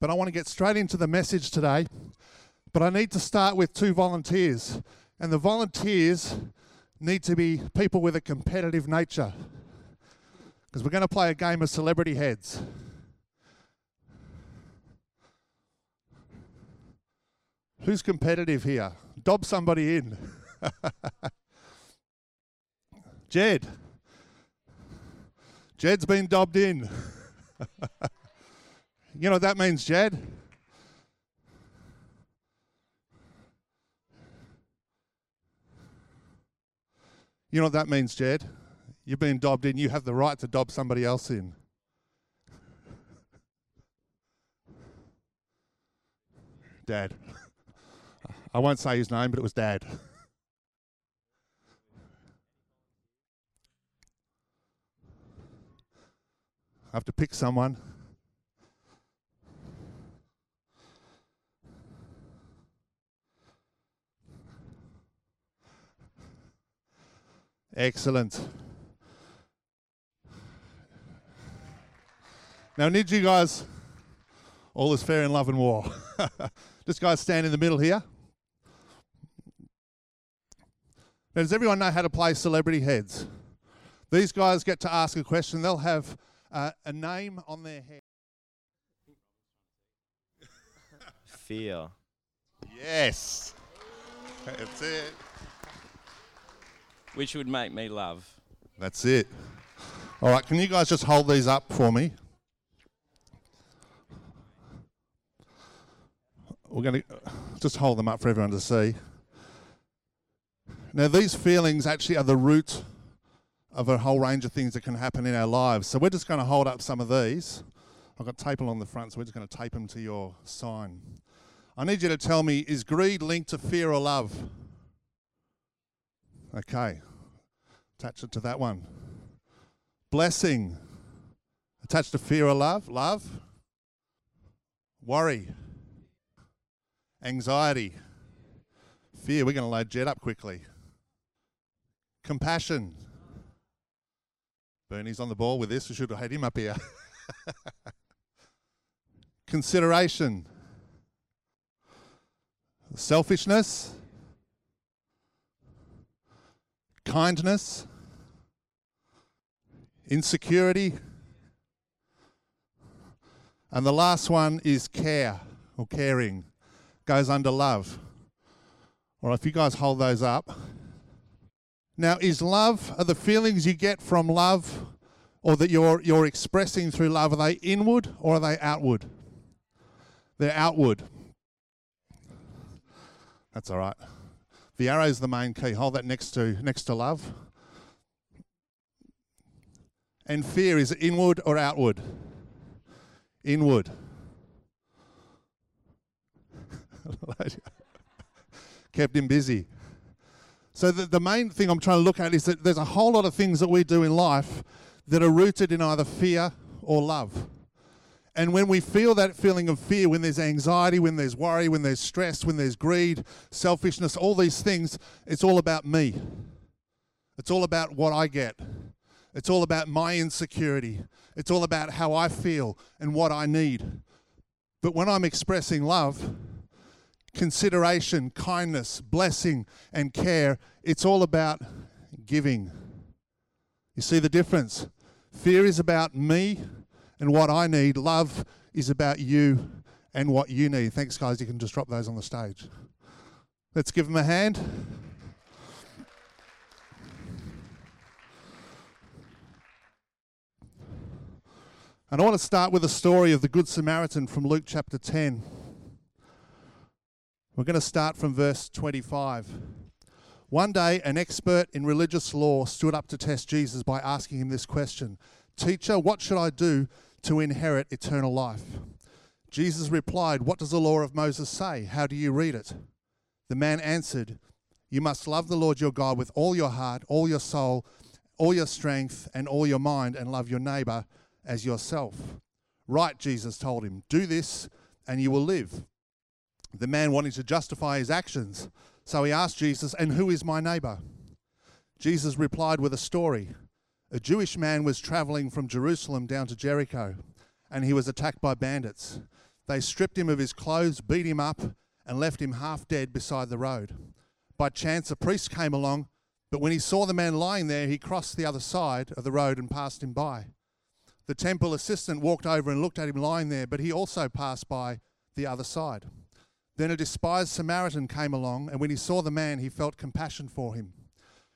But I want to get straight into the message today. But I need to start with two volunteers. And the volunteers need to be people with a competitive nature. Because we're going to play a game of celebrity heads. Who's competitive here? Dob somebody in. Jed. Jed's been dobbed in. you know what that means, Jed? You know what that means, Jed? You've been dobbed in. You have the right to dob somebody else in. Dad. I won't say his name, but it was Dad. I have to pick someone. Excellent. Now, I need you guys, all is fair in love and war. Just guys stand in the middle here. Now, does everyone know how to play celebrity heads? These guys get to ask a question. They'll have uh, a name on their head. Fear. Yes. That's it. Which would make me love. That's it. All right, can you guys just hold these up for me? We're going to just hold them up for everyone to see. Now, these feelings actually are the root of a whole range of things that can happen in our lives. So, we're just going to hold up some of these. I've got tape along the front, so we're just going to tape them to your sign. I need you to tell me is greed linked to fear or love? Okay. Attach it to that one. Blessing. Attached to fear or love? Love. Worry. Anxiety. Fear. We're going to load Jed up quickly. Compassion. Bernie's on the ball with this. We should have had him up here. Consideration. Selfishness kindness, insecurity, and the last one is care or caring, goes under love. Right, if you guys hold those up. Now, is love, are the feelings you get from love or that you're, you're expressing through love, are they inward or are they outward? They're outward. That's all right. The arrow is the main key. Hold that next to next to love. And fear is it inward or outward? Inward. Kept him busy. So the, the main thing I'm trying to look at is that there's a whole lot of things that we do in life that are rooted in either fear or love. And when we feel that feeling of fear, when there's anxiety, when there's worry, when there's stress, when there's greed, selfishness, all these things, it's all about me. It's all about what I get. It's all about my insecurity. It's all about how I feel and what I need. But when I'm expressing love, consideration, kindness, blessing, and care, it's all about giving. You see the difference? Fear is about me and what I need. Love is about you and what you need. Thanks, guys. You can just drop those on the stage. Let's give them a hand. And I want to start with a story of the Good Samaritan from Luke chapter 10. We're going to start from verse 25. One day, an expert in religious law stood up to test Jesus by asking him this question Teacher, what should I do to inherit eternal life? Jesus replied, What does the law of Moses say? How do you read it? The man answered, You must love the Lord your God with all your heart, all your soul, all your strength, and all your mind, and love your neighbor as yourself. Right, Jesus told him, Do this, and you will live. The man wanted to justify his actions, so he asked Jesus, And who is my neighbor? Jesus replied with a story. A Jewish man was traveling from Jerusalem down to Jericho, and he was attacked by bandits. They stripped him of his clothes, beat him up, and left him half dead beside the road. By chance, a priest came along, but when he saw the man lying there, he crossed the other side of the road and passed him by. The temple assistant walked over and looked at him lying there, but he also passed by the other side. Then a despised Samaritan came along, and when he saw the man, he felt compassion for him.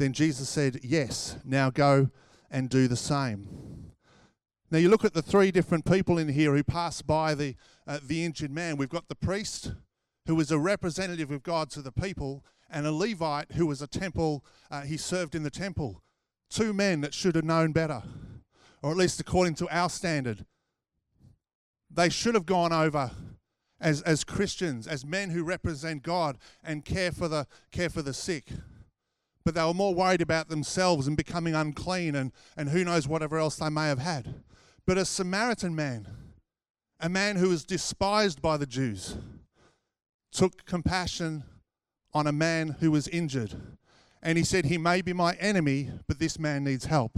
Then Jesus said, Yes, now go and do the same. Now you look at the three different people in here who passed by the, uh, the injured man. We've got the priest, who was a representative of God to the people, and a Levite who was a temple, uh, he served in the temple. Two men that should have known better, or at least according to our standard. They should have gone over as, as Christians, as men who represent God and care for the care for the sick. But they were more worried about themselves and becoming unclean and, and who knows whatever else they may have had but a Samaritan man, a man who was despised by the Jews, took compassion on a man who was injured. And he said, He may be my enemy, but this man needs help.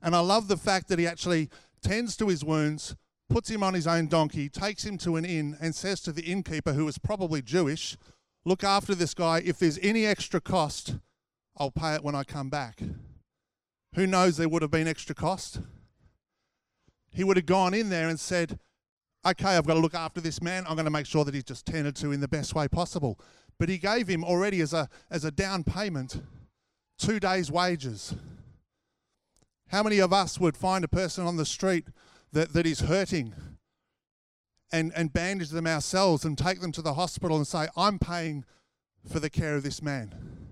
And I love the fact that he actually tends to his wounds, puts him on his own donkey, takes him to an inn, and says to the innkeeper, who was probably Jewish, Look after this guy. If there's any extra cost, I'll pay it when I come back. Who knows there would have been extra cost? he would have gone in there and said, Okay, I've got to look after this man. I'm going to make sure that he's just tended to in the best way possible. But he gave him already as a, as a down payment two days' wages. How many of us would find a person on the street that, that is hurting and, and bandage them ourselves and take them to the hospital and say, I'm paying for the care of this man?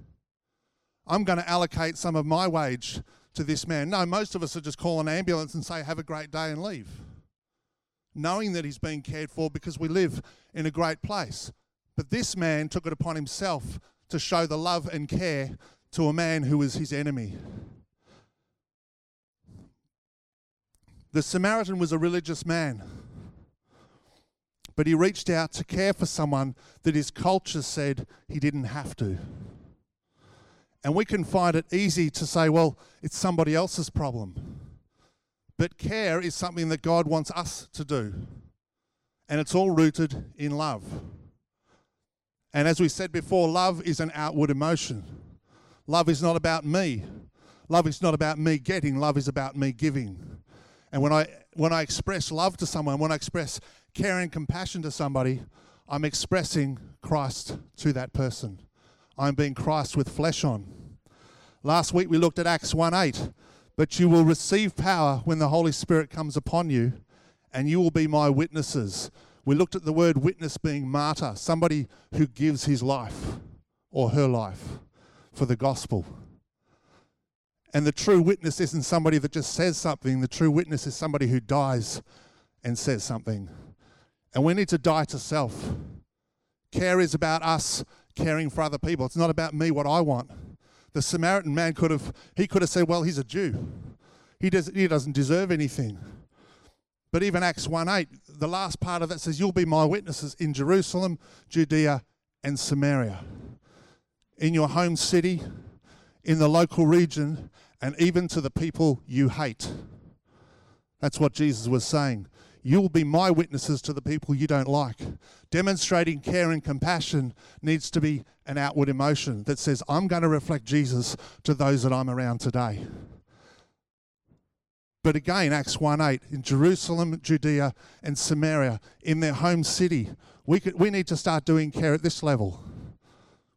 I'm going to allocate some of my wage to this man. No, most of us would just call an ambulance and say, Have a great day and leave, knowing that he's being cared for because we live in a great place. But this man took it upon himself to show the love and care to a man who was his enemy. The Samaritan was a religious man, but he reached out to care for someone that his culture said he didn't have to. And we can find it easy to say, well, it's somebody else's problem. But care is something that God wants us to do. And it's all rooted in love. And as we said before, love is an outward emotion. Love is not about me. Love is not about me getting, love is about me giving. And when I when I express love to someone, when I express care and compassion to somebody, I'm expressing Christ to that person. I'm being Christ with flesh on. Last week we looked at Acts 1 8. But you will receive power when the Holy Spirit comes upon you, and you will be my witnesses. We looked at the word witness being martyr, somebody who gives his life or her life for the gospel. And the true witness isn't somebody that just says something, the true witness is somebody who dies and says something. And we need to die to self. Care is about us caring for other people. It's not about me, what I want. The Samaritan man could have, he could have said, well, he's a Jew. He, does, he doesn't deserve anything. But even Acts 1 8, the last part of that says, You'll be my witnesses in Jerusalem, Judea, and Samaria. In your home city, in the local region, and even to the people you hate. That's what Jesus was saying. You will be my witnesses to the people you don't like. Demonstrating care and compassion needs to be an outward emotion that says, I'm going to reflect Jesus to those that I'm around today. But again, Acts 1 8, in Jerusalem, Judea, and Samaria, in their home city, we, could, we need to start doing care at this level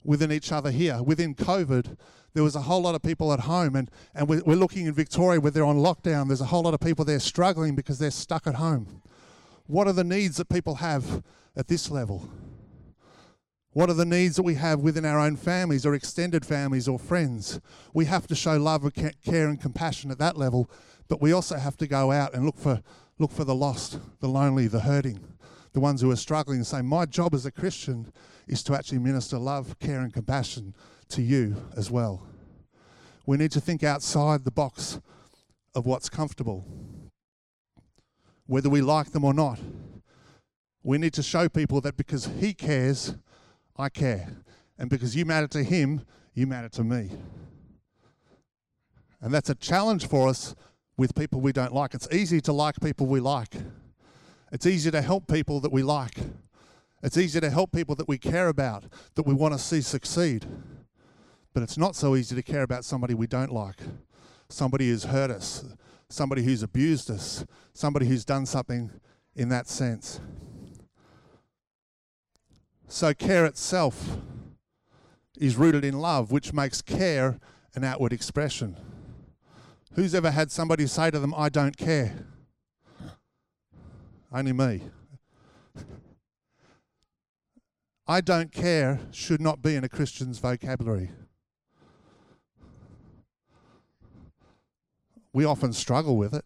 within each other here. Within COVID, there was a whole lot of people at home, and, and we're, looking in Victoria where they're on lockdown. There's a whole lot of people there struggling because they're stuck at home. What are the needs that people have at this level? What are the needs that we have within our own families or extended families or friends? We have to show love, and care, and compassion at that level, but we also have to go out and look for, look for the lost, the lonely, the hurting, the ones who are struggling, and say, My job as a Christian is to actually minister love, care, and compassion to you as well. We need to think outside the box of what's comfortable, whether we like them or not. We need to show people that because He cares, I care. And because you matter to Him, you matter to me. And that's a challenge for us with people we don't like. It's easy to like people we like. It's easy to help people that we like. It's easy to help people that we care about, that we want to see succeed. But it's not so easy to care about somebody we don't like, somebody who's hurt us, somebody who's abused us, somebody who's done something in that sense. So, care itself is rooted in love, which makes care an outward expression. Who's ever had somebody say to them, I don't care? Only me. I don't care should not be in a Christian's vocabulary. We often struggle with it,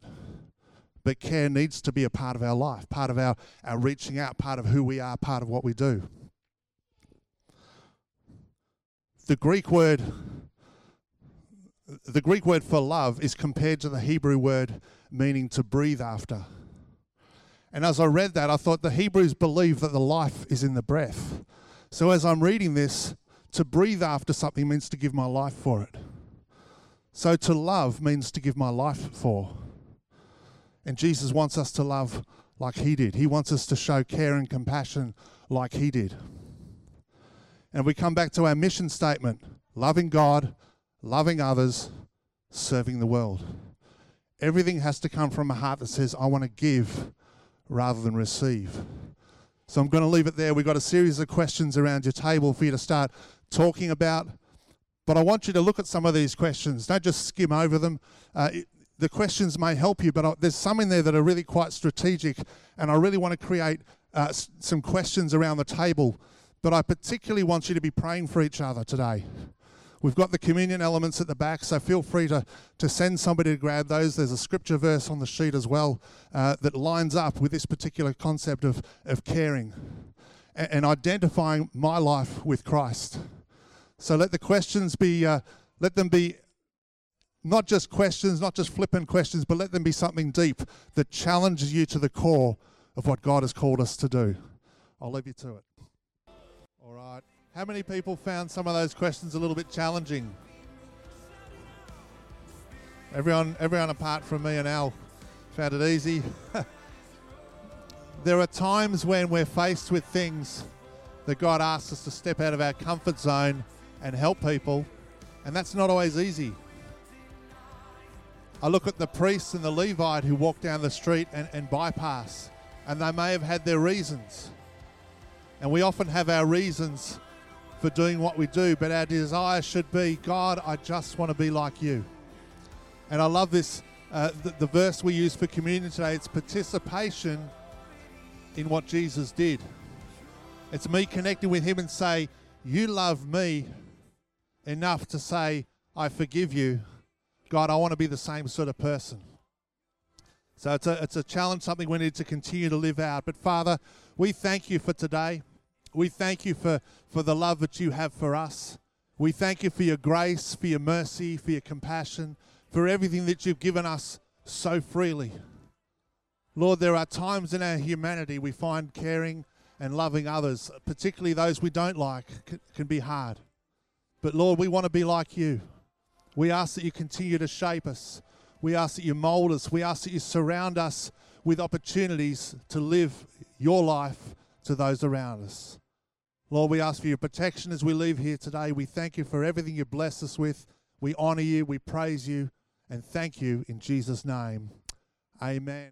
but care needs to be a part of our life, part of our, our reaching out, part of who we are, part of what we do. The Greek word the Greek word for love is compared to the Hebrew word meaning to breathe after. And as I read that, I thought the Hebrews believe that the life is in the breath. So as I'm reading this, to breathe after something means to give my life for it. So to love means to give my life for. And Jesus wants us to love like he did. He wants us to show care and compassion like he did. And we come back to our mission statement loving God, loving others, serving the world. Everything has to come from a heart that says, I want to give rather than receive. So I'm going to leave it there. We've got a series of questions around your table for you to start talking about. But I want you to look at some of these questions. Don't just skim over them. Uh, it, the questions may help you, but I, there's some in there that are really quite strategic, and I really want to create uh, s- some questions around the table. But I particularly want you to be praying for each other today. We've got the communion elements at the back, so feel free to, to send somebody to grab those. There's a scripture verse on the sheet as well uh, that lines up with this particular concept of, of caring and, and identifying my life with Christ. So let the questions be, uh, let them be not just questions, not just flippant questions, but let them be something deep that challenges you to the core of what God has called us to do. I'll leave you to it. All right. How many people found some of those questions a little bit challenging? Everyone, everyone apart from me and Al found it easy. there are times when we're faced with things that God asks us to step out of our comfort zone and help people, and that's not always easy. I look at the priests and the Levite who walk down the street and, and bypass, and they may have had their reasons. And we often have our reasons for doing what we do, but our desire should be God, I just want to be like you. And I love this, uh, the, the verse we use for communion today. It's participation in what Jesus did. It's me connecting with Him and say, You love me enough to say, I forgive you. God, I want to be the same sort of person. So it's a, it's a challenge, something we need to continue to live out. But Father, we thank you for today. We thank you for, for the love that you have for us. We thank you for your grace, for your mercy, for your compassion, for everything that you've given us so freely. Lord, there are times in our humanity we find caring and loving others, particularly those we don't like, can be hard. But Lord, we want to be like you. We ask that you continue to shape us. We ask that you mold us. We ask that you surround us with opportunities to live your life to those around us. Lord, we ask for your protection as we leave here today. We thank you for everything you bless us with. We honor you, we praise you, and thank you in Jesus' name. Amen.